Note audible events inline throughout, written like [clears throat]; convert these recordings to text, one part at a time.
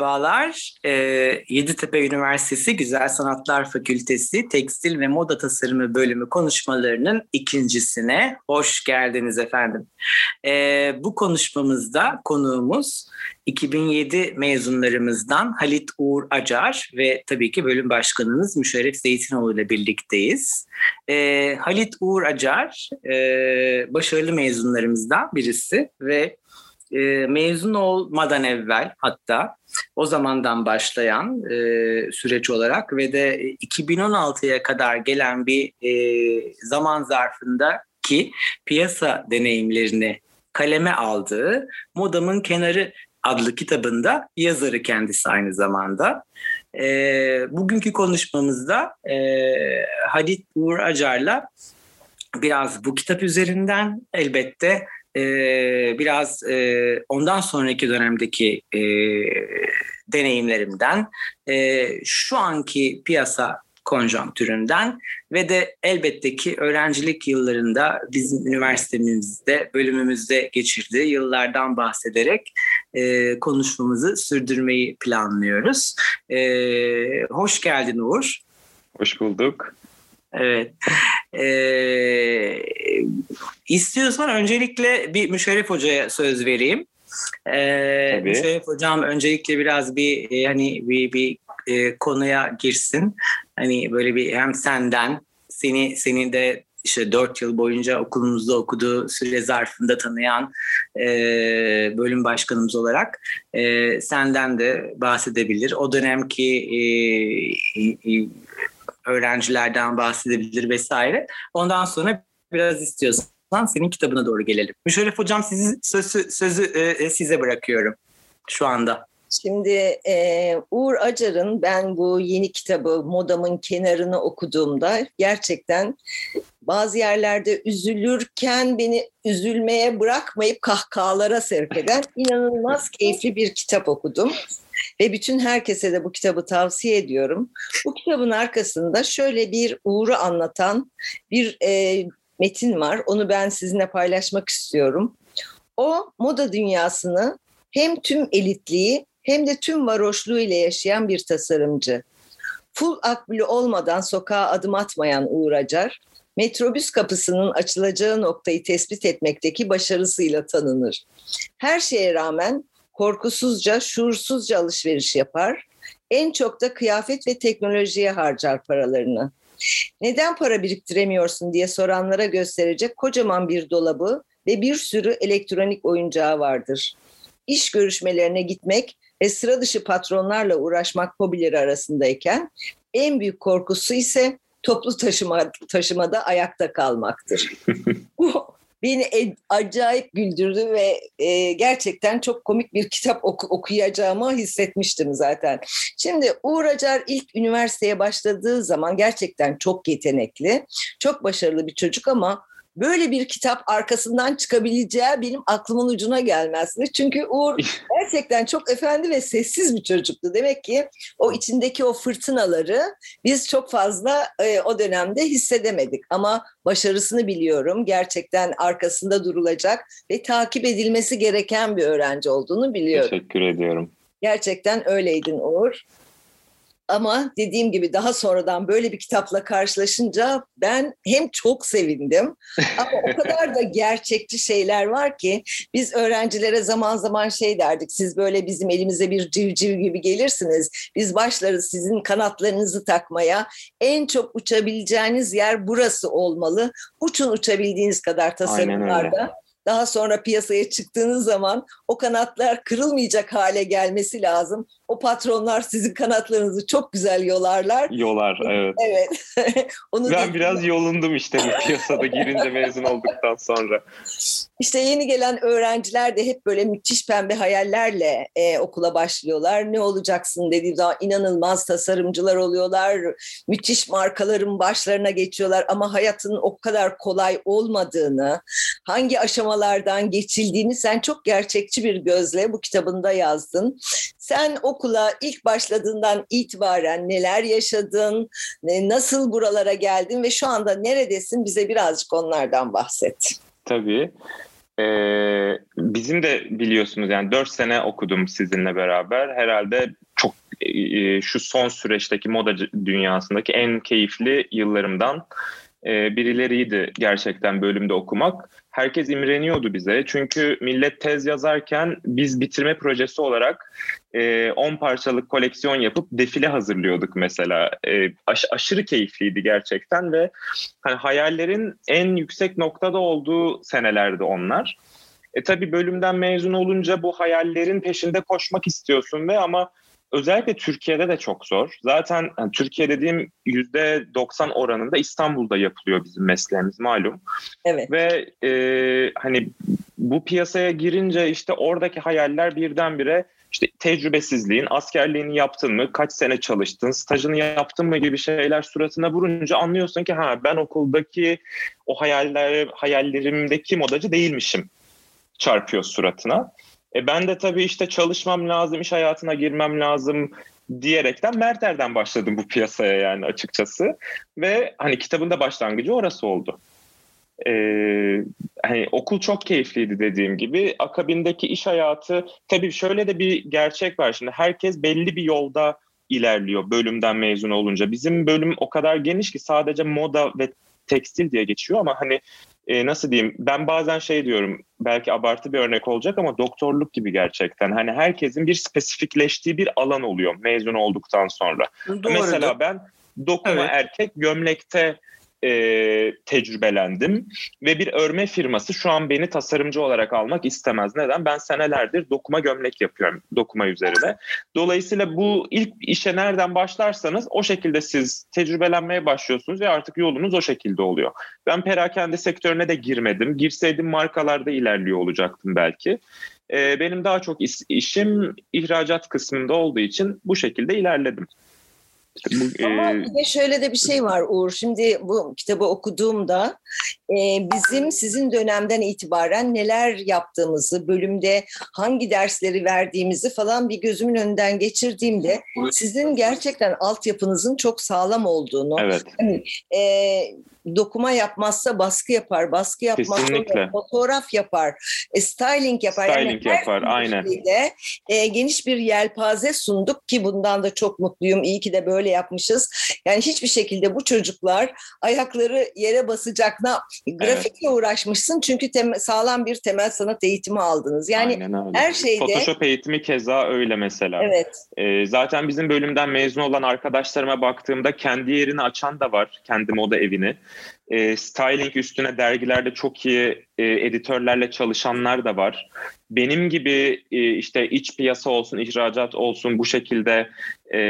Merhabalar. Ee, Yeditepe Üniversitesi Güzel Sanatlar Fakültesi Tekstil ve Moda Tasarımı bölümü konuşmalarının ikincisine hoş geldiniz efendim. Ee, bu konuşmamızda konuğumuz 2007 mezunlarımızdan Halit Uğur Acar ve tabii ki bölüm başkanımız Müşerref Zeytinoğlu ile birlikteyiz. Ee, Halit Uğur Acar e, başarılı mezunlarımızdan birisi ve e, mezun olmadan evvel hatta o zamandan başlayan e, süreç olarak ve de 2016'ya kadar gelen bir e, zaman zarfında ki piyasa deneyimlerini kaleme aldığı Modamın Kenarı adlı kitabında yazarı kendisi aynı zamanda. E, bugünkü konuşmamızda e, Halit Uğur Acar'la biraz bu kitap üzerinden elbette e, biraz e, ondan sonraki dönemdeki e, deneyimlerimden, e, şu anki piyasa konjonktüründen ve de elbette ki öğrencilik yıllarında bizim üniversitemizde, bölümümüzde geçirdiği yıllardan bahsederek e, konuşmamızı sürdürmeyi planlıyoruz. E, hoş geldin Uğur. Hoş bulduk. Evet. Ee, istiyorsan öncelikle bir Müşerref Hoca'ya söz vereyim. Ee, Müşerref Hocam öncelikle biraz bir e, hani bir, bir e, konuya girsin. Hani böyle bir hem senden seni seni de işte dört yıl boyunca okulumuzda okuduğu süre zarfında tanıyan e, bölüm başkanımız olarak e, senden de bahsedebilir. O dönemki e, e, öğrencilerden bahsedebilir vesaire. Ondan sonra biraz istiyorsan senin kitabına doğru gelelim. Müşerref Hocam sizi, sözü, sözü e, size bırakıyorum şu anda. Şimdi e, Uğur Acar'ın ben bu yeni kitabı Modamın Kenarını okuduğumda gerçekten bazı yerlerde üzülürken beni üzülmeye bırakmayıp kahkahalara sevk eden inanılmaz keyifli bir kitap okudum. Ve bütün herkese de bu kitabı tavsiye ediyorum. Bu kitabın arkasında şöyle bir uğru anlatan bir e, metin var. Onu ben sizinle paylaşmak istiyorum. O moda dünyasını hem tüm elitliği hem de tüm varoşluğu ile yaşayan bir tasarımcı. Full akbili olmadan sokağa adım atmayan Uğur Acar, metrobüs kapısının açılacağı noktayı tespit etmekteki başarısıyla tanınır. Her şeye rağmen korkusuzca, şuursuzca alışveriş yapar. En çok da kıyafet ve teknolojiye harcar paralarını. Neden para biriktiremiyorsun diye soranlara gösterecek kocaman bir dolabı ve bir sürü elektronik oyuncağı vardır. İş görüşmelerine gitmek ve sıra dışı patronlarla uğraşmak hobileri arasındayken en büyük korkusu ise toplu taşıma, taşımada ayakta kalmaktır. [laughs] Bu beni acayip güldürdü ve e, gerçekten çok komik bir kitap oku, okuyacağımı hissetmiştim zaten. Şimdi Uğur Acar ilk üniversiteye başladığı zaman gerçekten çok yetenekli, çok başarılı bir çocuk ama böyle bir kitap arkasından çıkabileceği benim aklımın ucuna gelmezdi. Çünkü Uğur [laughs] gerçekten çok efendi ve sessiz bir çocuktu. Demek ki o içindeki o fırtınaları biz çok fazla e, o dönemde hissedemedik. Ama başarısını biliyorum. Gerçekten arkasında durulacak ve takip edilmesi gereken bir öğrenci olduğunu biliyorum. Teşekkür ediyorum. Gerçekten öyleydin Uğur. Ama dediğim gibi daha sonradan böyle bir kitapla karşılaşınca ben hem çok sevindim ama o kadar da gerçekçi şeyler var ki biz öğrencilere zaman zaman şey derdik siz böyle bizim elimize bir civciv gibi gelirsiniz. Biz başlarız sizin kanatlarınızı takmaya. En çok uçabileceğiniz yer burası olmalı. Uçun uçabildiğiniz kadar tasarımlarda. Daha sonra piyasaya çıktığınız zaman o kanatlar kırılmayacak hale gelmesi lazım o patronlar sizin kanatlarınızı çok güzel yolarlar. Yolar evet. Evet. [laughs] Onu ben biraz yolundum işte bu piyasada girince mezun olduktan sonra. İşte yeni gelen öğrenciler de hep böyle müthiş pembe hayallerle e, okula başlıyorlar. Ne olacaksın dediğim zaman inanılmaz tasarımcılar oluyorlar. Müthiş markaların başlarına geçiyorlar ama hayatın o kadar kolay olmadığını, hangi aşamalardan geçildiğini sen çok gerçekçi bir gözle bu kitabında yazdın. Sen okula ilk başladığından itibaren neler yaşadın, nasıl buralara geldin ve şu anda neredesin bize birazcık onlardan bahset. Tabii. Ee, bizim de biliyorsunuz yani 4 sene okudum sizinle beraber. Herhalde çok e, şu son süreçteki moda dünyasındaki en keyifli yıllarımdan e, birileriydi gerçekten bölümde okumak. Herkes imreniyordu bize çünkü millet tez yazarken biz bitirme projesi olarak 10 e, parçalık koleksiyon yapıp defile hazırlıyorduk mesela. E, aş, aşırı keyifliydi gerçekten ve hani hayallerin en yüksek noktada olduğu senelerdi onlar. E tabii bölümden mezun olunca bu hayallerin peşinde koşmak istiyorsun ve ama özellikle Türkiye'de de çok zor. Zaten yani Türkiye dediğim %90 oranında İstanbul'da yapılıyor bizim mesleğimiz malum. Evet. Ve e, hani bu piyasaya girince işte oradaki hayaller birdenbire işte tecrübesizliğin, askerliğini yaptın mı, kaç sene çalıştın, stajını yaptın mı gibi şeyler suratına vurunca anlıyorsun ki ha ben okuldaki o hayaller hayallerimdeki modacı değilmişim çarpıyor suratına. E ben de tabii işte çalışmam lazım, iş hayatına girmem lazım diyerekten Merter'den başladım bu piyasaya yani açıkçası. Ve hani kitabın da başlangıcı orası oldu. Ee, hani okul çok keyifliydi dediğim gibi. Akabindeki iş hayatı tabii şöyle de bir gerçek var. Şimdi herkes belli bir yolda ilerliyor bölümden mezun olunca. Bizim bölüm o kadar geniş ki sadece moda ve tekstil diye geçiyor ama hani e, nasıl diyeyim ben bazen şey diyorum belki abartı bir örnek olacak ama doktorluk gibi gerçekten. Hani herkesin bir spesifikleştiği bir alan oluyor mezun olduktan sonra. Doğru. Mesela ben dokuma evet. erkek gömlekte e, tecrübelendim ve bir örme firması şu an beni tasarımcı olarak almak istemez. Neden? Ben senelerdir dokuma gömlek yapıyorum dokuma üzerine. Dolayısıyla bu ilk işe nereden başlarsanız o şekilde siz tecrübelenmeye başlıyorsunuz ve artık yolunuz o şekilde oluyor. Ben perakende sektörüne de girmedim. Girseydim markalarda ilerliyor olacaktım belki. E, benim daha çok is- işim ihracat kısmında olduğu için bu şekilde ilerledim. Bu, Ama bir de şöyle de bir şey var Uğur. Şimdi bu kitabı okuduğumda e, bizim sizin dönemden itibaren neler yaptığımızı, bölümde hangi dersleri verdiğimizi falan bir gözümün önünden geçirdiğimde sizin gerçekten altyapınızın çok sağlam olduğunu, evet. yani, e, dokuma yapmazsa baskı yapar, baskı yapmazsa fotoğraf yapar, e, styling yapar. Styling yani yapar, aynen. E, geniş bir yelpaze sunduk ki bundan da çok mutluyum. İyi ki de böyle yapmışız. Yani hiçbir şekilde bu çocuklar ayakları yere basacakna grafikle evet. uğraşmışsın çünkü tem- sağlam bir temel sanat eğitimi aldınız. Yani her şeyde... Photoshop eğitimi keza öyle mesela. Evet. E, zaten bizim bölümden mezun olan arkadaşlarıma baktığımda kendi yerini açan da var. Kendi moda evini e, styling üstüne dergilerde çok iyi e, editörlerle çalışanlar da var. Benim gibi e, işte iç piyasa olsun, ihracat olsun bu şekilde e,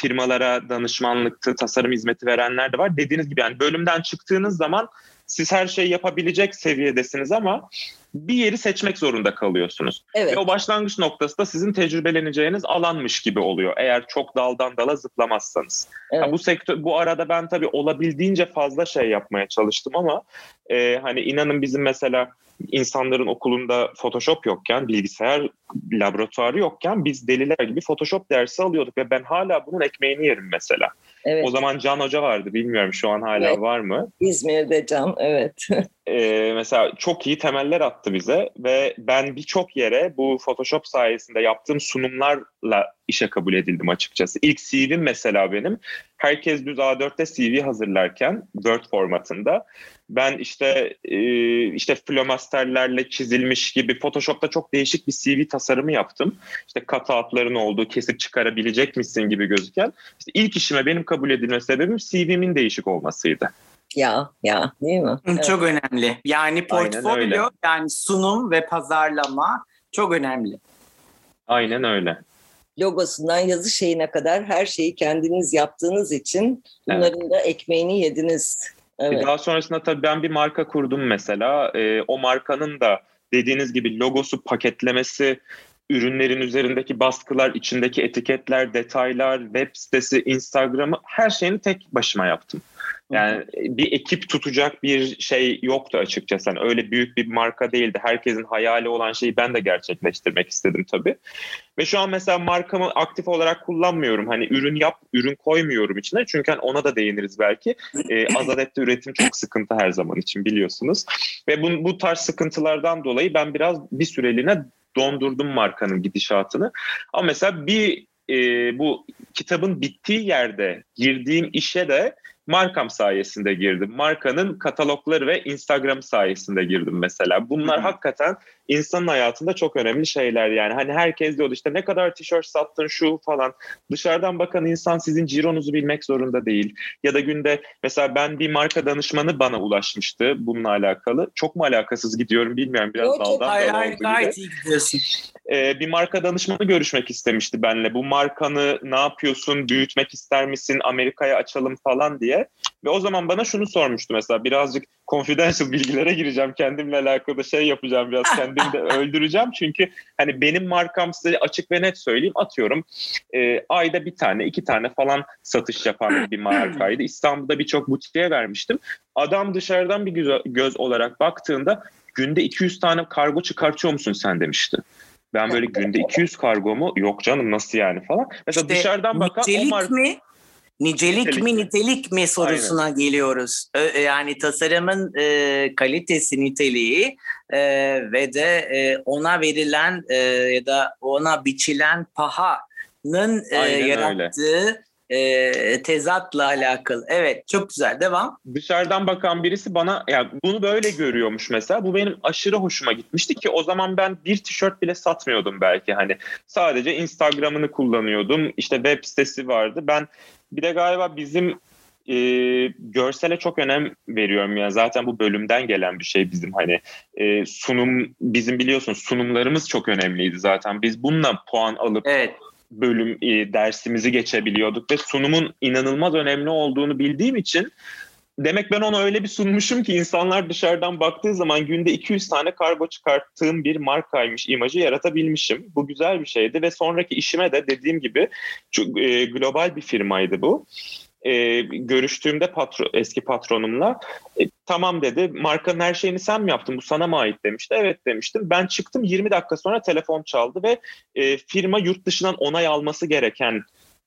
firmalara danışmanlıktı, tasarım hizmeti verenler de var. Dediğiniz gibi yani bölümden çıktığınız zaman siz her şeyi yapabilecek seviyedesiniz ama bir yeri seçmek zorunda kalıyorsunuz. Evet. Ve o başlangıç noktası da sizin tecrübeleneceğiniz alanmış gibi oluyor. Eğer çok daldan dala zıplamazsanız. Evet. Ha, bu sektör bu arada ben tabii olabildiğince fazla şey yapmaya çalıştım ama e, hani inanın bizim mesela insanların okulunda Photoshop yokken, bilgisayar laboratuvarı yokken biz deliler gibi Photoshop dersi alıyorduk ve ben hala bunun ekmeğini yerim mesela. Evet. O zaman Can Hoca vardı. Bilmiyorum şu an hala evet. var mı? İzmir'de Can, evet. [laughs] ee, mesela çok iyi temeller attı bize ve ben birçok yere bu Photoshop sayesinde yaptığım sunumlarla işe kabul edildim açıkçası. İlk CV'm mesela benim. Herkes düz A4'te CV hazırlarken Word formatında ben işte e, işte flomasterlerle çizilmiş gibi Photoshop'ta çok değişik bir CV tasarımı yaptım. İşte kat altların olduğu kesip çıkarabilecek misin gibi gözüken. İşte ilk işime benim kabul edilme sebebim CV'min değişik olmasıydı. Ya ya değil mi? Evet. Çok önemli. Yani portfolyo yani sunum ve pazarlama çok önemli. Aynen öyle logosundan yazı şeyine kadar her şeyi kendiniz yaptığınız için bunların evet. da ekmeğini yediniz. Evet. Daha sonrasında tabii ben bir marka kurdum mesela. E, o markanın da dediğiniz gibi logosu, paketlemesi, ürünlerin üzerindeki baskılar, içindeki etiketler, detaylar, web sitesi, Instagram'ı her şeyini tek başıma yaptım. Yani bir ekip tutacak bir şey yoktu açıkçası. Yani öyle büyük bir marka değildi. Herkesin hayali olan şeyi ben de gerçekleştirmek istedim tabii. Ve şu an mesela markamı aktif olarak kullanmıyorum. Hani ürün yap, ürün koymuyorum içine. Çünkü hani ona da değiniriz belki. Ee, az adette üretim çok sıkıntı her zaman için biliyorsunuz. Ve bu, bu tarz sıkıntılardan dolayı ben biraz bir süreliğine dondurdum markanın gidişatını. Ama mesela bir e, bu kitabın bittiği yerde girdiğim işe de markam sayesinde girdim. Markanın katalogları ve Instagram sayesinde girdim mesela. Bunlar hakikaten insanın hayatında çok önemli şeyler yani. Hani herkes diyordu işte ne kadar tişört sattın şu falan. Dışarıdan bakan insan sizin cironuzu bilmek zorunda değil. Ya da günde mesela ben bir marka danışmanı bana ulaşmıştı bununla alakalı. Çok mu alakasız gidiyorum bilmiyorum. Biraz Yok, daldan hayır, dal oldu gayet iyi gidiyorsun. Ee, bir marka danışmanı görüşmek istemişti benle. Bu markanı ne yapıyorsun, büyütmek ister misin, Amerika'ya açalım falan diye. Ve o zaman bana şunu sormuştu mesela birazcık confidential bilgilere gireceğim. Kendimle alakalı şey yapacağım biraz [laughs] kendimi de öldüreceğim. Çünkü hani benim markam size açık ve net söyleyeyim atıyorum e, ayda bir tane iki tane falan satış yapan [clears throat] bir markaydı. İstanbul'da birçok butiğe vermiştim. Adam dışarıdan bir göz, göz olarak baktığında günde 200 tane kargo çıkartıyor musun sen demişti. Ben böyle günde 200 kargo mu? Yok canım nasıl yani falan. Mesela işte dışarıdan bakan o marka... mi? Nicelik nitelik mi nitelik mi sorusuna Aynen. geliyoruz. Yani tasarımın e, kalitesi, niteliği e, ve de e, ona verilen e, ya da ona biçilen pahanın e, yarattığı e, tezatla alakalı. Evet çok güzel devam. Dışarıdan bakan birisi bana ya bunu böyle görüyormuş mesela. Bu benim aşırı hoşuma gitmişti ki o zaman ben bir tişört bile satmıyordum belki hani. Sadece Instagram'ını kullanıyordum. İşte web sitesi vardı. Ben bir de galiba bizim e, görsele çok önem veriyorum ya zaten bu bölümden gelen bir şey bizim hani e, sunum bizim biliyorsunuz sunumlarımız çok önemliydi zaten biz bununla puan alıp evet. bölüm e, dersimizi geçebiliyorduk ve sunumun inanılmaz önemli olduğunu bildiğim için demek ben onu öyle bir sunmuşum ki insanlar dışarıdan baktığı zaman günde 200 tane kargo çıkarttığım bir markaymış imajı yaratabilmişim. Bu güzel bir şeydi ve sonraki işime de dediğim gibi çok, e, global bir firmaydı bu. E, görüştüğümde patro, eski patronumla e, tamam dedi markanın her şeyini sen mi yaptın bu sana mı ait demişti. Evet demiştim. Ben çıktım 20 dakika sonra telefon çaldı ve e, firma yurt dışından onay alması gereken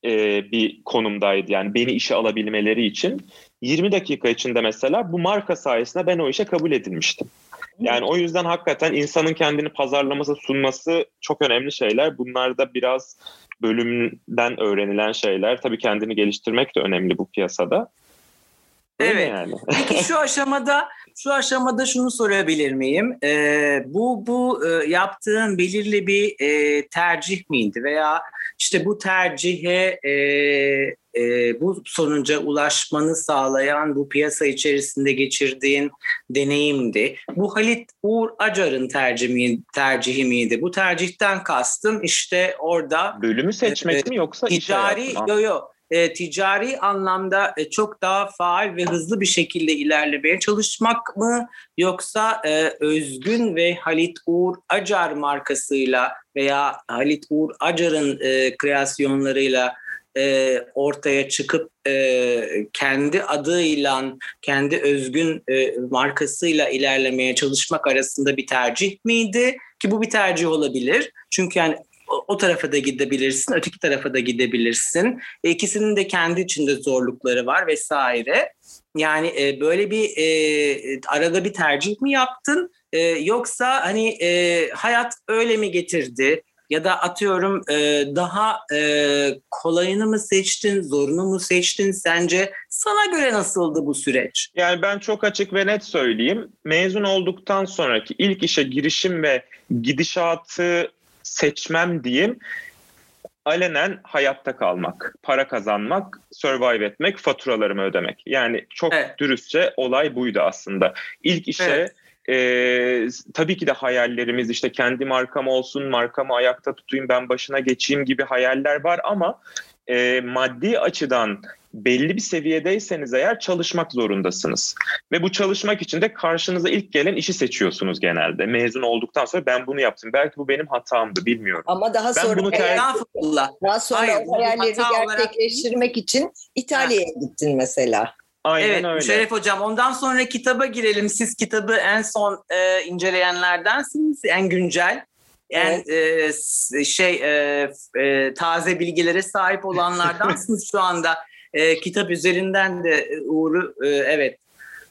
e, bir konumdaydı. Yani beni işe alabilmeleri için 20 dakika içinde mesela bu marka sayesinde ben o işe kabul edilmiştim. Yani o yüzden hakikaten insanın kendini pazarlaması, sunması çok önemli şeyler. Bunlar da biraz bölümden öğrenilen şeyler. Tabii kendini geliştirmek de önemli bu piyasada. evet. Yani. Peki şu aşamada [laughs] şu aşamada şunu sorabilir miyim? Ee, bu bu e, yaptığın belirli bir e, tercih miydi veya işte bu tercihe e, e, bu sonuca ulaşmanı sağlayan bu piyasa içerisinde geçirdiğin deneyimdi. Bu Halit Uğur Acar'ın tercihi, tercihi miydi? Bu tercihten kastım işte orada... Bölümü seçmek e, mi yoksa ticari? Yok yok e, ticari anlamda e, çok daha faal ve hızlı bir şekilde ilerlemeye çalışmak mı yoksa e, Özgün ve Halit Uğur Acar markasıyla veya Halit Uğur Acar'ın e, kreasyonlarıyla e, ortaya çıkıp e, kendi adıyla, kendi özgün e, markasıyla ilerlemeye çalışmak arasında bir tercih miydi? Ki bu bir tercih olabilir. Çünkü yani o tarafa da gidebilirsin, öteki tarafa da gidebilirsin. E, ikisinin de kendi içinde zorlukları var vesaire. Yani e, böyle bir e, arada bir tercih mi yaptın? E, yoksa hani e, hayat öyle mi getirdi? Ya da atıyorum e, daha e, kolayını mı seçtin, zorunu mu seçtin? Sence sana göre nasıldı bu süreç? Yani ben çok açık ve net söyleyeyim. Mezun olduktan sonraki ilk işe girişim ve gidişatı seçmem diyeyim alenen hayatta kalmak, para kazanmak, survive etmek, faturalarımı ödemek. Yani çok evet. dürüstçe olay buydu aslında. İlk işe evet. Ee, tabii ki de hayallerimiz işte kendi markam olsun, markamı ayakta tutayım, ben başına geçeyim gibi hayaller var ama e, maddi açıdan belli bir seviyedeyseniz eğer çalışmak zorundasınız. Ve bu çalışmak için de karşınıza ilk gelen işi seçiyorsunuz genelde. Mezun olduktan sonra ben bunu yaptım. Belki bu benim hatamdı bilmiyorum. Ama daha ben sonra bunu ter- daha sonra Hayır, o hayallerini gerçekleştirmek olarak... için İtalya'ya gittin mesela. Aynen evet, öyle. Şeref Hocam ondan sonra kitaba girelim. Siz kitabı en son e, inceleyenlerdensiniz. En güncel. En evet. e, şey e, e, taze bilgilere sahip [laughs] olanlardansınız şu anda. E, kitap üzerinden de Uğur'u e, evet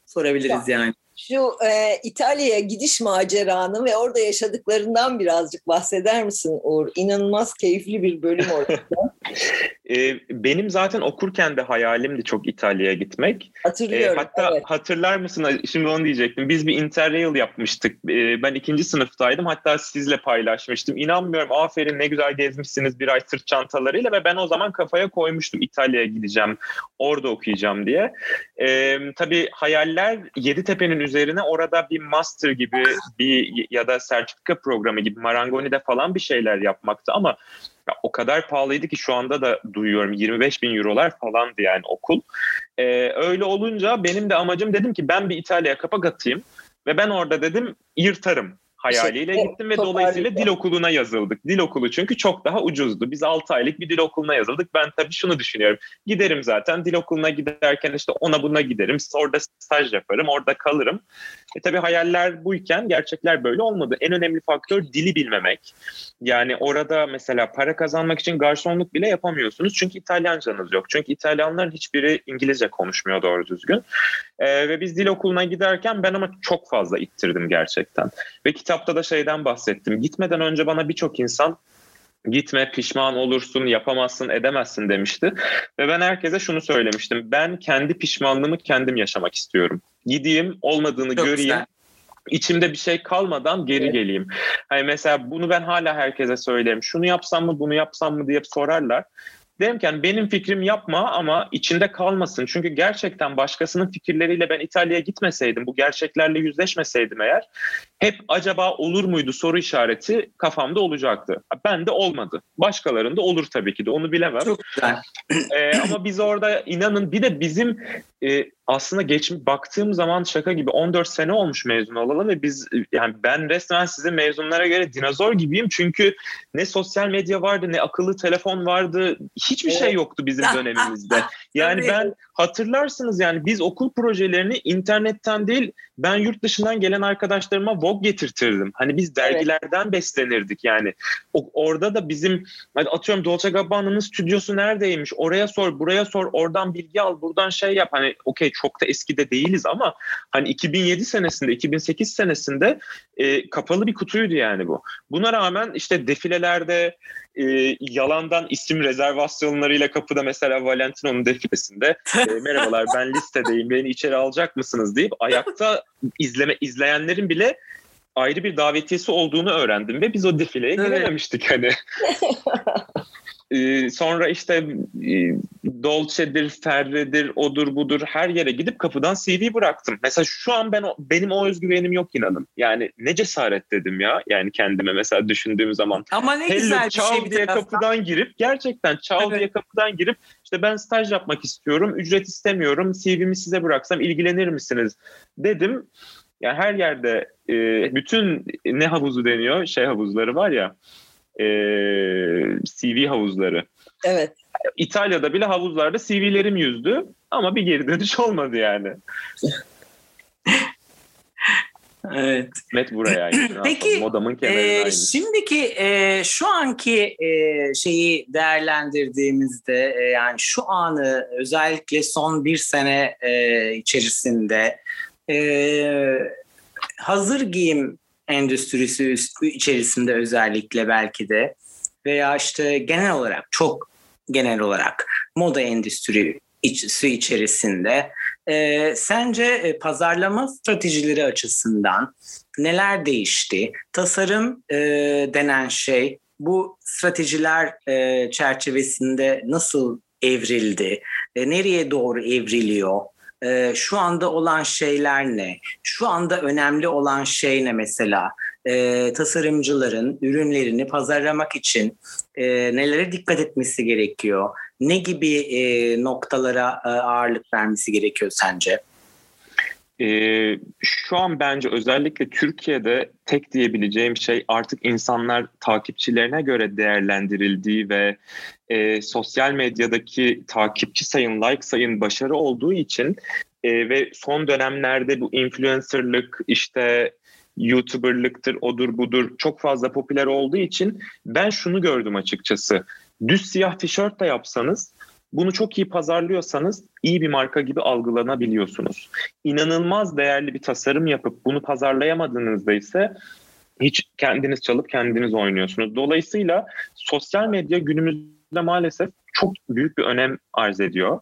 sorabiliriz yani şu e, İtalya'ya gidiş maceranı ve orada yaşadıklarından birazcık bahseder misin Uğur? İnanılmaz keyifli bir bölüm orada. [laughs] [laughs] e, benim zaten okurken de hayalimdi çok İtalya'ya gitmek. Hatırlıyorum. E, hatta evet. hatırlar mısın? Şimdi onu diyecektim. Biz bir Interrail yapmıştık. E, ben ikinci sınıftaydım. Hatta sizle paylaşmıştım. İnanmıyorum. Aferin ne güzel gezmişsiniz bir ay sırt çantalarıyla ve ben o zaman kafaya koymuştum İtalya'ya gideceğim. Orada okuyacağım diye. E, tabii hayaller Yeditepe'nin üzerine orada bir master gibi bir ya da sertifika programı gibi Marangoni'de falan bir şeyler yapmaktı ama ya o kadar pahalıydı ki şu anda da duyuyorum 25 bin eurolar falandı yani okul. Ee, öyle olunca benim de amacım dedim ki ben bir İtalya'ya kapak atayım ve ben orada dedim yırtarım hayaliyle şey, gittim ve dolayısıyla dil okuluna yazıldık. Dil okulu çünkü çok daha ucuzdu. Biz 6 aylık bir dil okuluna yazıldık. Ben tabii şunu düşünüyorum. Giderim zaten dil okuluna giderken işte ona buna giderim. Orada staj yaparım, orada kalırım. E tabii hayaller buyken gerçekler böyle olmadı. En önemli faktör dili bilmemek. Yani orada mesela para kazanmak için garsonluk bile yapamıyorsunuz. Çünkü İtalyancanız yok. Çünkü İtalyanların hiçbiri İngilizce konuşmuyor doğru düzgün. E, ve biz dil okuluna giderken ben ama çok fazla ittirdim gerçekten. Ve kitapta da şeyden bahsettim. Gitmeden önce bana birçok insan gitme pişman olursun yapamazsın edemezsin demişti. Ve ben herkese şunu söylemiştim. Ben kendi pişmanlığımı kendim yaşamak istiyorum. Gideyim olmadığını Çok göreyim. Güzel içimde bir şey kalmadan geri evet. geleyim. Hani mesela bunu ben hala herkese söylerim. Şunu yapsam mı, bunu yapsam mı diye sorarlar. Derim ki yani benim fikrim yapma ama içinde kalmasın. Çünkü gerçekten başkasının fikirleriyle ben İtalya'ya gitmeseydim, bu gerçeklerle yüzleşmeseydim eğer hep acaba olur muydu soru işareti kafamda olacaktı. Ben de olmadı. Başkalarında olur tabii ki de onu bilemem. Çok güzel. Ee, ama biz orada inanın bir de bizim e, aslında geç baktığım zaman şaka gibi 14 sene olmuş mezun olalı ve biz yani ben resmen sizin mezunlara göre dinozor gibiyim. Çünkü ne sosyal medya vardı ne akıllı telefon vardı hiçbir şey yoktu bizim dönemimizde. [laughs] Yani ben hatırlarsınız yani biz okul projelerini internetten değil ben yurt dışından gelen arkadaşlarıma Vogue getirtirdim. Hani biz dergilerden evet. beslenirdik yani. O, orada da bizim hani atıyorum Dolce Gabbana'nın stüdyosu neredeymiş? Oraya sor, buraya sor, oradan bilgi al, buradan şey yap. Hani okey çok da eskide değiliz ama hani 2007 senesinde, 2008 senesinde e, kapalı bir kutuydu yani bu. Buna rağmen işte defilelerde e, yalandan isim rezervasyonlarıyla kapıda mesela Valentino'nun defilesinde e, [laughs] merhabalar ben listedeyim beni içeri alacak mısınız deyip ayakta izleme izleyenlerin bile ayrı bir davetiyesi olduğunu öğrendim ve biz o defileye evet. girememiştik hani. [laughs] Ee, sonra işte e, Dolce'dir, Ferre'dir, odur budur her yere gidip kapıdan CV bıraktım. Mesela şu an ben benim o özgüvenim yok inanın. Yani ne cesaret dedim ya yani kendime mesela düşündüğüm zaman. Ama ne Hello, güzel bir şey diye kapıdan girip gerçekten çal evet. diye kapıdan girip işte ben staj yapmak istiyorum, ücret istemiyorum, CV'mi size bıraksam ilgilenir misiniz dedim. Yani her yerde e, bütün ne havuzu deniyor şey havuzları var ya e, CV havuzları. Evet. İtalya'da bile havuzlarda CV'lerim yüzdü ama bir geri dönüş olmadı yani. Evet. Met buraya. [clears throat] Peki Modamın e, şimdiki e, şu anki e, şeyi değerlendirdiğimizde e, yani şu anı özellikle son bir sene e, içerisinde e, hazır giyim endüstrisi içerisinde özellikle belki de veya işte genel olarak çok genel olarak moda endüstrisi içerisinde e, sence pazarlama stratejileri açısından neler değişti? Tasarım e, denen şey bu stratejiler e, çerçevesinde nasıl evrildi? E, nereye doğru evriliyor? E, şu anda olan şeyler ne? Şu anda önemli olan şey ne mesela? E, tasarımcıların ürünlerini pazarlamak için e, nelere dikkat etmesi gerekiyor? Ne gibi e, noktalara e, ağırlık vermesi gerekiyor sence? Ee, şu an bence özellikle Türkiye'de tek diyebileceğim şey artık insanlar takipçilerine göre değerlendirildiği ve e, sosyal medyadaki takipçi sayın, like sayın başarı olduğu için e, ve son dönemlerde bu influencerlık işte YouTuber'lıktır, odur budur çok fazla popüler olduğu için ben şunu gördüm açıkçası. Düz siyah tişört de yapsanız bunu çok iyi pazarlıyorsanız iyi bir marka gibi algılanabiliyorsunuz. İnanılmaz değerli bir tasarım yapıp bunu pazarlayamadığınızda ise hiç kendiniz çalıp kendiniz oynuyorsunuz. Dolayısıyla sosyal medya günümüzde maalesef çok büyük bir önem arz ediyor.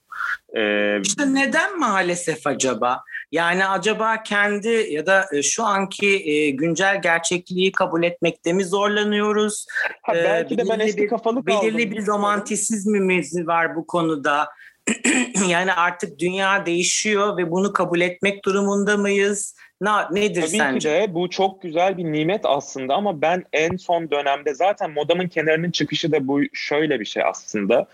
Ee, işte neden maalesef acaba? Yani acaba kendi ya da e, şu anki e, güncel gerçekliği kabul etmekte mi zorlanıyoruz? Ha, belki de ben eski kafalı kaldım. Belirli bir romantizmimiz var bu konuda. [clears throat] yani artık dünya değişiyor ve bunu kabul etmek durumunda mıyız? Ne, nedir Tabii sence? Ki de bu çok güzel bir nimet aslında ama ben en son dönemde zaten modamın kenarının çıkışı da bu şöyle bir şey aslında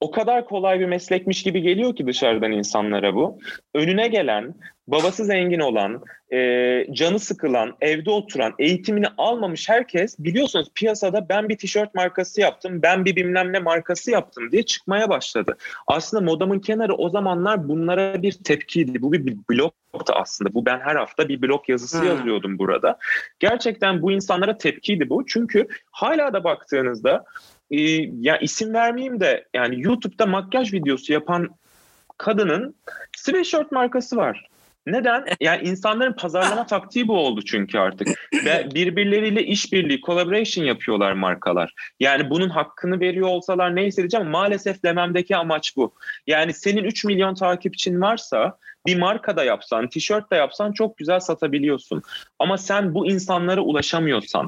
o kadar kolay bir meslekmiş gibi geliyor ki dışarıdan insanlara bu. Önüne gelen, babası zengin olan, e, canı sıkılan, evde oturan, eğitimini almamış herkes biliyorsunuz piyasada ben bir tişört markası yaptım, ben bir bilmem ne markası yaptım diye çıkmaya başladı. Aslında modamın kenarı o zamanlar bunlara bir tepkiydi. Bu bir bloktu aslında. Bu ben her hafta bir blok yazısı hmm. yazıyordum burada. Gerçekten bu insanlara tepkiydi bu. Çünkü hala da baktığınızda e, ya isim vermeyeyim de yani YouTube'da makyaj videosu yapan kadının sweatshirt markası var. Neden? Yani insanların pazarlama [laughs] taktiği bu oldu çünkü artık. Ve [laughs] birbirleriyle işbirliği, collaboration yapıyorlar markalar. Yani bunun hakkını veriyor olsalar neyse diyeceğim maalesef dememdeki amaç bu. Yani senin 3 milyon takipçin varsa bir marka da yapsan, tişört de yapsan çok güzel satabiliyorsun. Ama sen bu insanlara ulaşamıyorsan,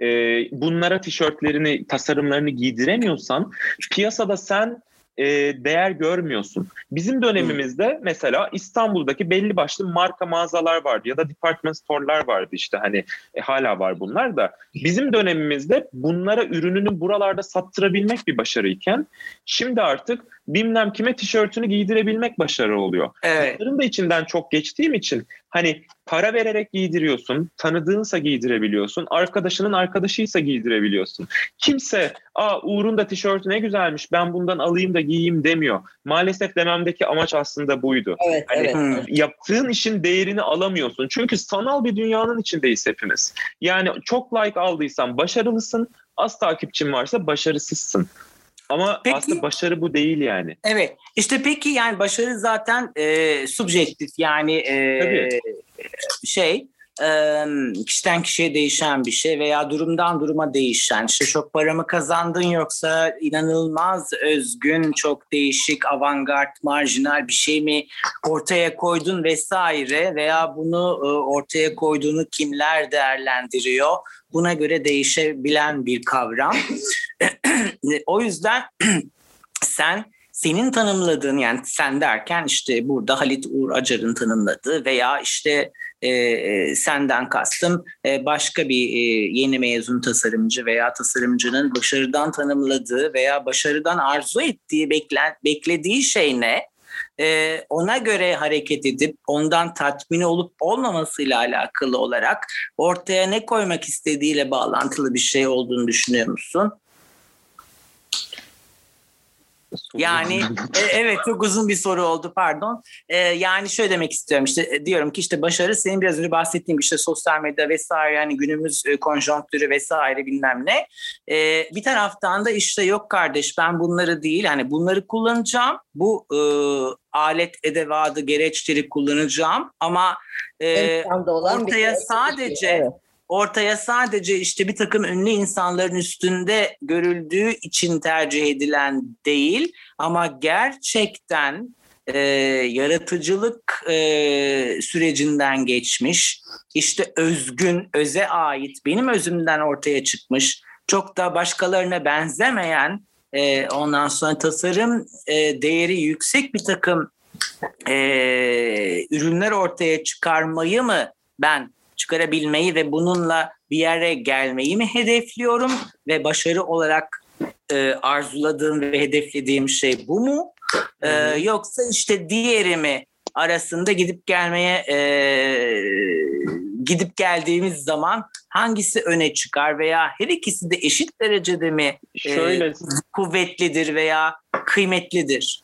e, bunlara tişörtlerini, tasarımlarını giydiremiyorsan piyasada sen e, değer görmüyorsun. Bizim dönemimizde mesela İstanbul'daki belli başlı marka mağazalar vardı ya da department store'lar vardı işte hani e, hala var bunlar da. Bizim dönemimizde bunlara ürününü buralarda sattırabilmek bir başarıyken şimdi artık bilmem kime tişörtünü giydirebilmek başarı oluyor. Evet. Bunların da içinden çok geçtiğim için hani para vererek giydiriyorsun, tanıdığınsa giydirebiliyorsun, arkadaşının arkadaşıysa giydirebiliyorsun. Kimse aa Uğur'un da tişörtü ne güzelmiş ben bundan alayım da giyeyim demiyor. Maalesef dememdeki amaç aslında buydu. Evet, hani evet. Yaptığın işin değerini alamıyorsun. Çünkü sanal bir dünyanın içindeyiz hepimiz. Yani çok like aldıysan başarılısın, az takipçin varsa başarısızsın. Ama peki, aslında başarı bu değil yani. Evet. İşte peki yani başarı zaten e, subjektif yani e, Tabii. şey e, kişiden kişiye değişen bir şey veya durumdan duruma değişen. İşte çok paramı kazandın yoksa inanılmaz özgün, çok değişik, avantgard, marjinal bir şey mi ortaya koydun vesaire veya bunu e, ortaya koyduğunu kimler değerlendiriyor? Buna göre değişebilen bir kavram. [clears throat] o yüzden [clears throat] sen senin tanımladığın yani sen derken işte burada Halit Uğur Acar'ın tanımladığı veya işte e, e, senden kastım e, başka bir e, yeni mezun tasarımcı veya tasarımcının başarıdan tanımladığı veya başarıdan arzu ettiği beklen, beklediği şey ne? E, ona göre hareket edip ondan tatmin olup olmamasıyla alakalı olarak ortaya ne koymak istediğiyle bağlantılı bir şey olduğunu düşünüyor musun? Yani e, evet çok uzun bir soru oldu pardon. E, yani şöyle demek istiyorum işte e, diyorum ki işte başarı senin biraz önce bahsettiğim işte sosyal medya vesaire yani günümüz e, konjonktürü vesaire bilmem ne. E, bir taraftan da işte yok kardeş ben bunları değil hani bunları kullanacağım. Bu e, alet edevatı gereçleri kullanacağım ama e, ortaya sadece evet ortaya sadece işte bir takım ünlü insanların üstünde görüldüğü için tercih edilen değil ama gerçekten e, yaratıcılık e, sürecinden geçmiş, işte özgün, öze ait, benim özümden ortaya çıkmış, çok da başkalarına benzemeyen, e, ondan sonra tasarım e, değeri yüksek bir takım e, ürünler ortaya çıkarmayı mı ben çıkarabilmeyi ve bununla bir yere gelmeyi mi hedefliyorum ve başarı olarak e, arzuladığım ve hedeflediğim şey bu mu? E, yoksa işte diğeri mi arasında gidip gelmeye e, gidip geldiğimiz zaman hangisi öne çıkar veya her ikisi de eşit derecede mi e, Şöyle, e, kuvvetlidir veya kıymetlidir?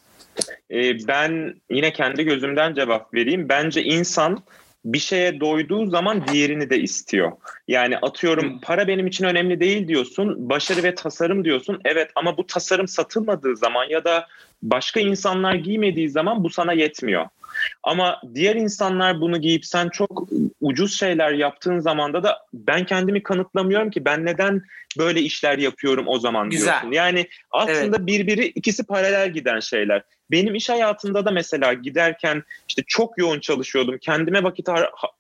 E, ben yine kendi gözümden cevap vereyim. Bence insan bir şeye doyduğu zaman diğerini de istiyor. Yani atıyorum para benim için önemli değil diyorsun, başarı ve tasarım diyorsun. Evet ama bu tasarım satılmadığı zaman ya da başka insanlar giymediği zaman bu sana yetmiyor. Ama diğer insanlar bunu giyip sen çok ucuz şeyler yaptığın zamanda da ben kendimi kanıtlamıyorum ki ben neden böyle işler yapıyorum o zaman Güzel. diyorsun. Yani aslında evet. birbiri ikisi paralel giden şeyler. Benim iş hayatında da mesela giderken işte çok yoğun çalışıyordum. Kendime vakit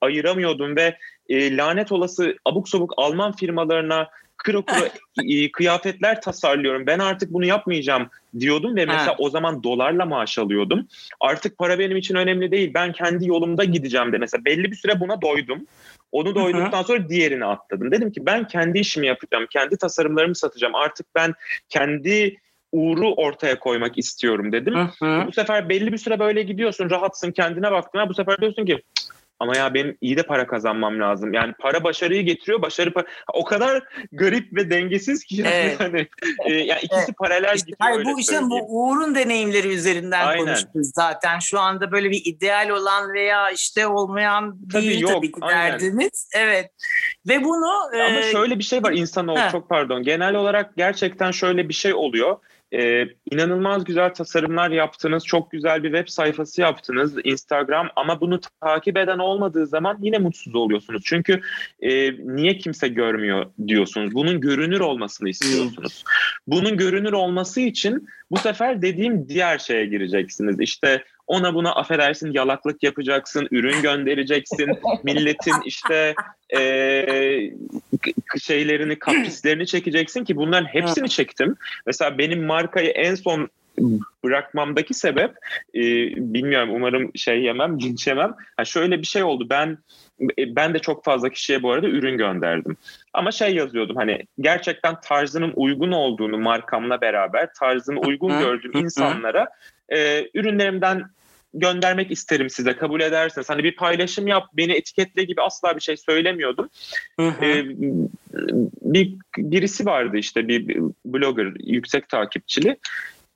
ayıramıyordum ve e, lanet olası abuk sabuk Alman firmalarına kıro kıro [laughs] kıyafetler tasarlıyorum. Ben artık bunu yapmayacağım diyordum ve mesela ha. o zaman dolarla maaş alıyordum. Artık para benim için önemli değil. Ben kendi yolumda gideceğim de mesela belli bir süre buna doydum. Onu doyduktan sonra diğerini atladım. Dedim ki ben kendi işimi yapacağım. Kendi tasarımlarımı satacağım. Artık ben kendi uğru ortaya koymak istiyorum dedim. Hı hı. Bu sefer belli bir süre böyle gidiyorsun, rahatsın, kendine baktın. Bu sefer diyorsun ki ama ya benim iyi de para kazanmam lazım. Yani para başarıyı getiriyor. Başarı para... o kadar garip ve dengesiz ki yani, evet. yani, e, yani ikisi evet. paralel işte, gidiyor. Hayır, bu işte bu Uğur'un deneyimleri üzerinden Aynen. konuşuyoruz zaten. Şu anda böyle bir ideal olan veya işte olmayan tabii değil yok, tabii ki aynen. derdiniz. Evet. Ve bunu ama e... şöyle bir şey var insanoğlu çok pardon. Genel olarak gerçekten şöyle bir şey oluyor ee, inanılmaz güzel tasarımlar yaptınız, çok güzel bir web sayfası yaptınız, Instagram ama bunu takip eden olmadığı zaman yine mutsuz oluyorsunuz. Çünkü e, niye kimse görmüyor diyorsunuz. Bunun görünür olmasını istiyorsunuz. Bunun görünür olması için bu sefer dediğim diğer şeye gireceksiniz. İşte ona buna affedersin yalaklık yapacaksın, ürün göndereceksin, [laughs] milletin işte e, şeylerini, kaprislerini çekeceksin ki bunların hepsini çektim. Mesela benim markayı en son bırakmamdaki sebep e, bilmiyorum umarım şey yemem, linç yemem. Ha şöyle bir şey oldu. Ben e, ben de çok fazla kişiye bu arada ürün gönderdim. Ama şey yazıyordum hani gerçekten tarzının uygun olduğunu markamla beraber tarzını uygun gördüğüm insanlara e, ürünlerimden göndermek isterim size kabul ederseniz. Hani bir paylaşım yap beni etiketle gibi asla bir şey söylemiyordum. Ee, bir birisi vardı işte bir blogger yüksek takipçili.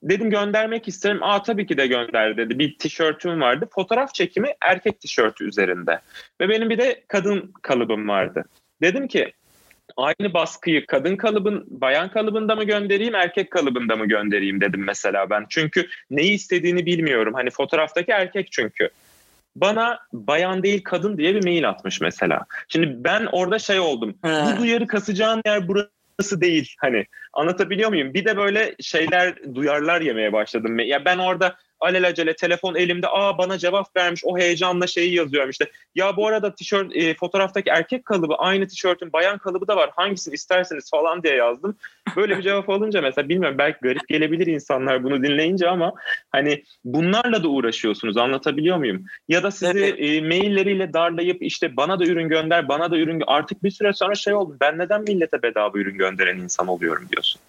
Dedim göndermek isterim. Aa tabii ki de gönder dedi. Bir tişörtüm vardı. Fotoğraf çekimi erkek tişörtü üzerinde. Ve benim bir de kadın kalıbım vardı. Dedim ki aynı baskıyı kadın kalıbın, bayan kalıbında mı göndereyim, erkek kalıbında mı göndereyim dedim mesela ben. Çünkü neyi istediğini bilmiyorum. Hani fotoğraftaki erkek çünkü. Bana bayan değil kadın diye bir mail atmış mesela. Şimdi ben orada şey oldum. He. Bu duyarı kasacağın yer burası değil. Hani anlatabiliyor muyum? Bir de böyle şeyler duyarlar yemeye başladım. Ya ben orada alelacele telefon elimde aa bana cevap vermiş o heyecanla şeyi yazıyorum işte. Ya bu arada tişört e, fotoğraftaki erkek kalıbı aynı tişörtün bayan kalıbı da var hangisini isterseniz falan diye yazdım. Böyle bir cevap alınca mesela bilmiyorum belki garip gelebilir insanlar bunu dinleyince ama hani bunlarla da uğraşıyorsunuz anlatabiliyor muyum? Ya da sizi evet. e, mailleriyle darlayıp işte bana da ürün gönder bana da ürün artık bir süre sonra şey oldu ben neden millete bedava ürün gönderen insan oluyorum diyorsun.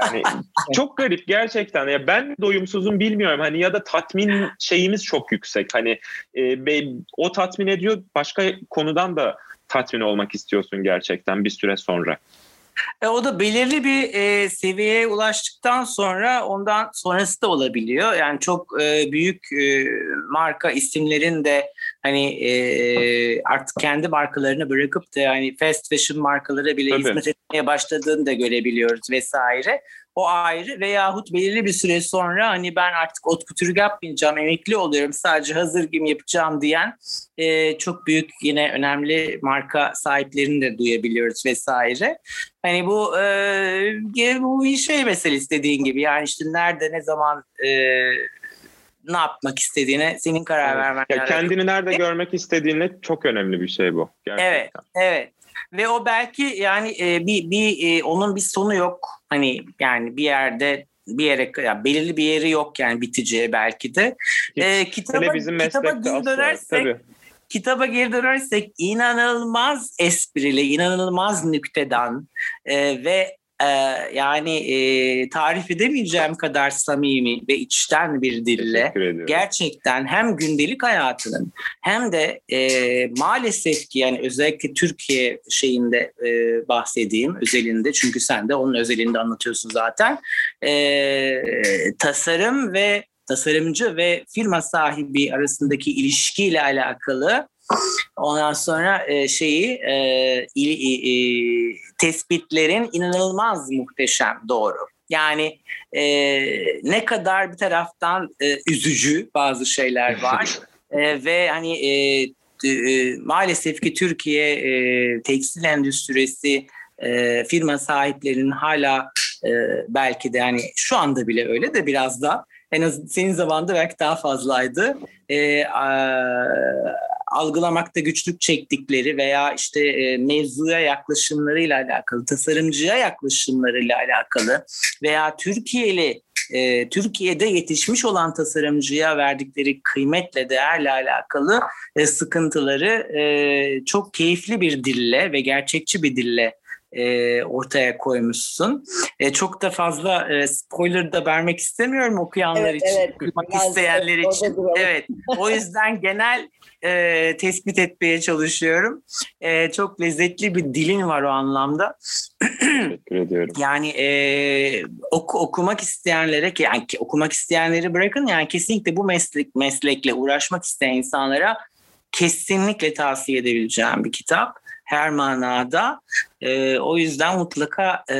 Yani [laughs] çok garip gerçekten ya ben doyumsuzum bilmiyorum hani ya da tatmin şeyimiz çok yüksek. Hani e, o tatmin ediyor. Başka konudan da tatmin olmak istiyorsun gerçekten bir süre sonra. E, o da belirli bir e, seviyeye ulaştıktan sonra ondan sonrası da olabiliyor. Yani çok e, büyük e, marka isimlerin de hani e, artık kendi markalarını bırakıp da yani fast fashion markaları bile Tabii. hizmet etmeye başladığını da görebiliyoruz vesaire o ayrı veyahut belirli bir süre sonra hani ben artık ot kütürü yapmayacağım emekli oluyorum sadece hazır gibi yapacağım diyen e, çok büyük yine önemli marka sahiplerini de duyabiliyoruz vesaire. Hani bu e, bu bir şey meselesi dediğin gibi yani işte nerede ne zaman e, ne yapmak istediğine senin karar evet. vermen ya Kendini nerede görmek istediğine çok önemli bir şey bu. Gerçekten. Evet, evet ve o belki yani e, bir bir e, onun bir sonu yok. Hani yani bir yerde bir yere yani belirli bir yeri yok yani biteceği belki de. e, kitaba, bizim kitaba geri dönersek tabii. kitaba geri dönersek inanılmaz esprili, inanılmaz nüktedan e, ve e, yani e, tarif edemeyeceğim kadar samimi ve içten bir dille gerçekten hem gündelik hayatının hem de e, maalesef ki yani özellikle Türkiye şeyinde e, bahsedeyim özelinde. Çünkü sen de onun özelinde anlatıyorsun zaten. E, tasarım ve tasarımcı ve firma sahibi arasındaki ilişkiyle alakalı Ondan sonra e, şeyi e, il, e, tespitlerin inanılmaz muhteşem doğru. Yani e, ne kadar bir taraftan e, üzücü bazı şeyler var [laughs] e, ve hani e, e, maalesef ki Türkiye e, tekstil endüstrisi e, firma sahiplerinin hala e, belki de yani şu anda bile öyle de biraz da en az senin zamanında belki daha fazlaydı. E, a, algılamakta güçlük çektikleri veya işte e, mevzuya yaklaşımlarıyla alakalı, tasarımcıya yaklaşımlarıyla alakalı veya Türkiye'li e, Türkiye'de yetişmiş olan tasarımcıya verdikleri kıymetle, değerle alakalı e, sıkıntıları e, çok keyifli bir dille ve gerçekçi bir dille e, ortaya koymuşsun. E, çok da fazla e, spoiler da vermek istemiyorum okuyanlar evet, için, evet. okumak isteyenler için. Evet. O yüzden [laughs] genel e, tespit etmeye çalışıyorum. E, çok lezzetli bir dilin var o anlamda. Teşekkür ediyorum. Yani e, oku, okumak isteyenlere ki yani okumak isteyenleri bırakın yani kesinlikle bu meslek meslekle uğraşmak isteyen insanlara kesinlikle tavsiye edebileceğim bir kitap her manada. E, o yüzden mutlaka e,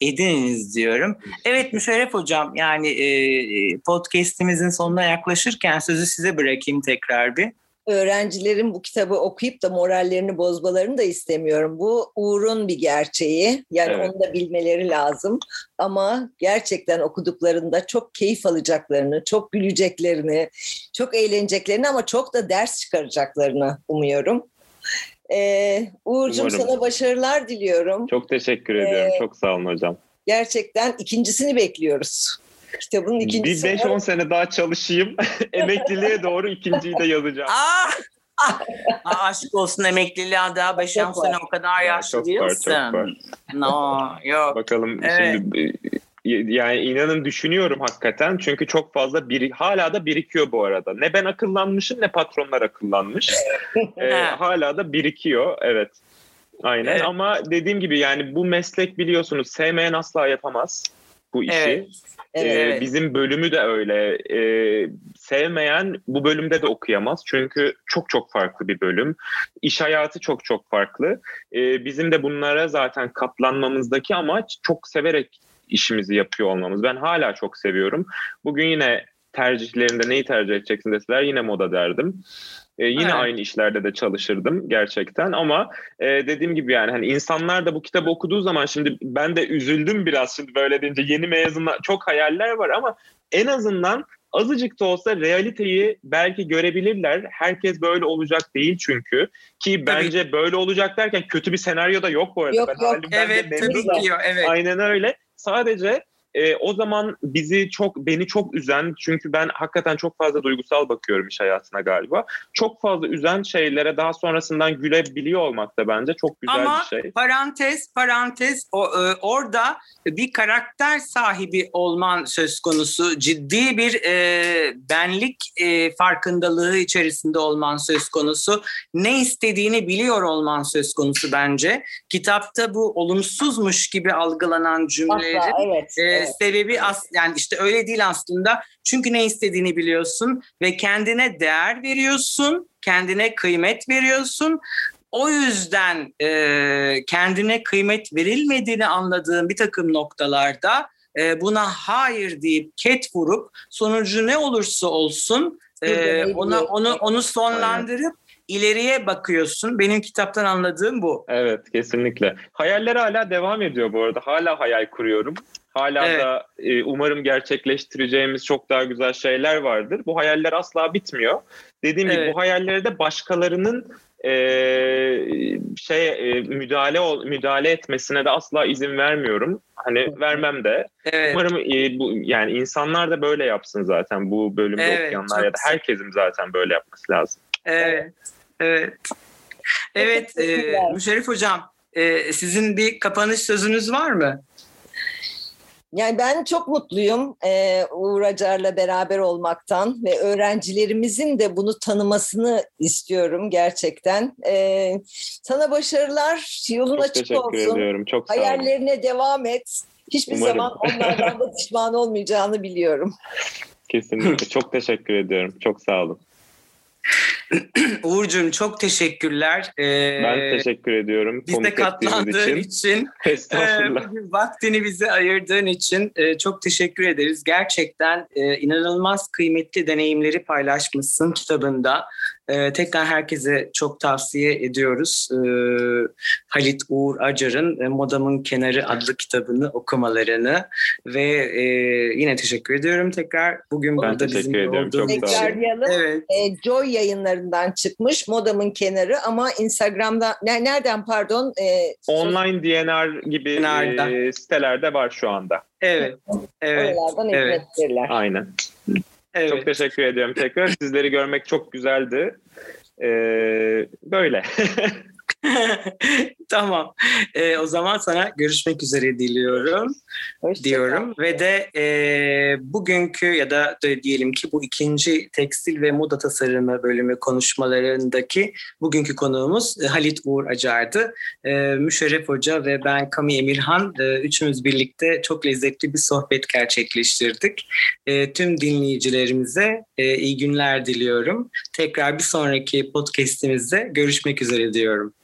edininiz diyorum. Evet Müşerref Hocam yani e, podcastimizin sonuna yaklaşırken sözü size bırakayım tekrar bir öğrencilerin bu kitabı okuyup da morallerini bozmalarını da istemiyorum. Bu Uğur'un bir gerçeği. Yani evet. onu da bilmeleri lazım. Ama gerçekten okuduklarında çok keyif alacaklarını, çok güleceklerini, çok eğleneceklerini ama çok da ders çıkaracaklarını umuyorum. Ee, Uğur'cum Umarım. sana başarılar diliyorum. Çok teşekkür ediyorum. Ee, çok sağ olun hocam. Gerçekten ikincisini bekliyoruz. Kitabın ikincisi. Bir 5-10 sene daha çalışayım. [laughs] Emekliliğe doğru ikinciyi de yazacağım. Aa! Ah, ah, aşk olsun emekliliğe daha 5-10 sene o kadar yaşlı çok değilsin. Var, çok var. No, yok. Bakalım evet. şimdi yani inanın düşünüyorum hakikaten çünkü çok fazla biri hala da birikiyor bu arada. Ne ben akıllanmışım ne patronlar akıllanmış. [laughs] ee, hala da birikiyor evet. Aynen evet. ama dediğim gibi yani bu meslek biliyorsunuz sevmeyen asla yapamaz bu işi. Evet. Evet. Ee, bizim bölümü de öyle. Ee, sevmeyen bu bölümde de okuyamaz. Çünkü çok çok farklı bir bölüm. İş hayatı çok çok farklı. Ee, bizim de bunlara zaten katlanmamızdaki amaç çok severek işimizi yapıyor olmamız. Ben hala çok seviyorum. Bugün yine tercihlerinde neyi tercih edeceksin deseler yine moda derdim. Ee, yine evet. aynı işlerde de çalışırdım gerçekten ama e, dediğim gibi yani hani insanlar da bu kitabı okuduğu zaman şimdi ben de üzüldüm biraz şimdi böyle deyince yeni mezunlar çok hayaller var ama en azından azıcık da olsa realiteyi belki görebilirler. Herkes böyle olacak değil çünkü. Ki bence tabii. böyle olacak derken kötü bir senaryo da yok bu arada. Yok, ben yok. Evet tabii ki evet. Aynen öyle. Sadece e, o zaman bizi çok beni çok üzen çünkü ben hakikaten çok fazla duygusal bakıyorum iş hayatına galiba. Çok fazla üzen şeylere daha sonrasından gülebiliyor olmak da bence çok güzel Ama bir şey. parantez parantez o, e, orada bir karakter sahibi olman söz konusu ciddi bir e, benlik e, farkındalığı içerisinde olman söz konusu ne istediğini biliyor olman söz konusu bence. Kitapta bu olumsuzmuş gibi algılanan cümleleri Asla, evet, e, evet. Sebebi as yani işte öyle değil aslında. Çünkü ne istediğini biliyorsun ve kendine değer veriyorsun, kendine kıymet veriyorsun. O yüzden e, kendine kıymet verilmediğini anladığım bir takım noktalarda e, buna hayır deyip ket vurup sonucu ne olursa olsun e, ona onu onu sonlandırıp ileriye bakıyorsun. Benim kitaptan anladığım bu. Evet kesinlikle. Hayaller hala devam ediyor bu arada. Hala hayal kuruyorum. Hala evet. da e, umarım gerçekleştireceğimiz çok daha güzel şeyler vardır. Bu hayaller asla bitmiyor. Dediğim evet. gibi bu hayalleri de başkalarının e, şey e, müdahale ol, müdahale etmesine de asla izin vermiyorum. Hani vermem de. Evet. Umarım e, bu yani insanlar da böyle yapsın zaten bu bölümde evet, okuyanlar ya da herkesin zaten böyle yapması lazım. Evet. Evet. Evet, e, Müşerif Hocam, e, sizin bir kapanış sözünüz var mı? Yani ben çok mutluyum e, Uğur Acar'la beraber olmaktan ve öğrencilerimizin de bunu tanımasını istiyorum gerçekten. E, sana başarılar, yolun Çok açık teşekkür olsun. ediyorum. Çok sağ olun. Hayallerine devam et. Hiçbir Umarım. zaman onlardan da [laughs] pişman olmayacağını biliyorum. Kesinlikle. Çok teşekkür ediyorum. Çok sağ olun. [clears throat] Uğur'cum çok teşekkürler. Ee, Ben teşekkür ediyorum. Bize katlandığın için, için. e, [laughs] Estağfurullah. vaktini bize ayırdığın için e, çok teşekkür ederiz. Gerçekten e, inanılmaz kıymetli deneyimleri paylaşmışsın kitabında. E, tekrar herkese çok tavsiye ediyoruz. E, Halit Uğur Acar'ın e, Modamın Kenarı adlı kitabını okumalarını ve e, yine teşekkür ediyorum tekrar. Bugün Ben burada sağ olun. için. Evet. E, Joy yayınlarından çıkmış Modamın Kenarı ama Instagram'da ne, nereden pardon? E, Online DNR gibi DNR'da. e, sitelerde var şu anda. Evet. Evet. Oralardan evet. Aynen. Evet. Çok teşekkür ediyorum tekrar. Sizleri görmek çok güzeldi. Ee, böyle. [laughs] [laughs] tamam. Ee, o zaman sana görüşmek üzere diliyorum Hoşça diyorum ve de e, bugünkü ya da diyelim ki bu ikinci tekstil ve moda tasarımı bölümü konuşmalarındaki bugünkü konuğumuz e, Halit Uğur Acar'dı. E, Müşerref Hoca ve ben Kami Emirhan e, üçümüz birlikte çok lezzetli bir sohbet gerçekleştirdik. E, tüm dinleyicilerimize e, iyi günler diliyorum. Tekrar bir sonraki podcastimizde görüşmek üzere diyorum.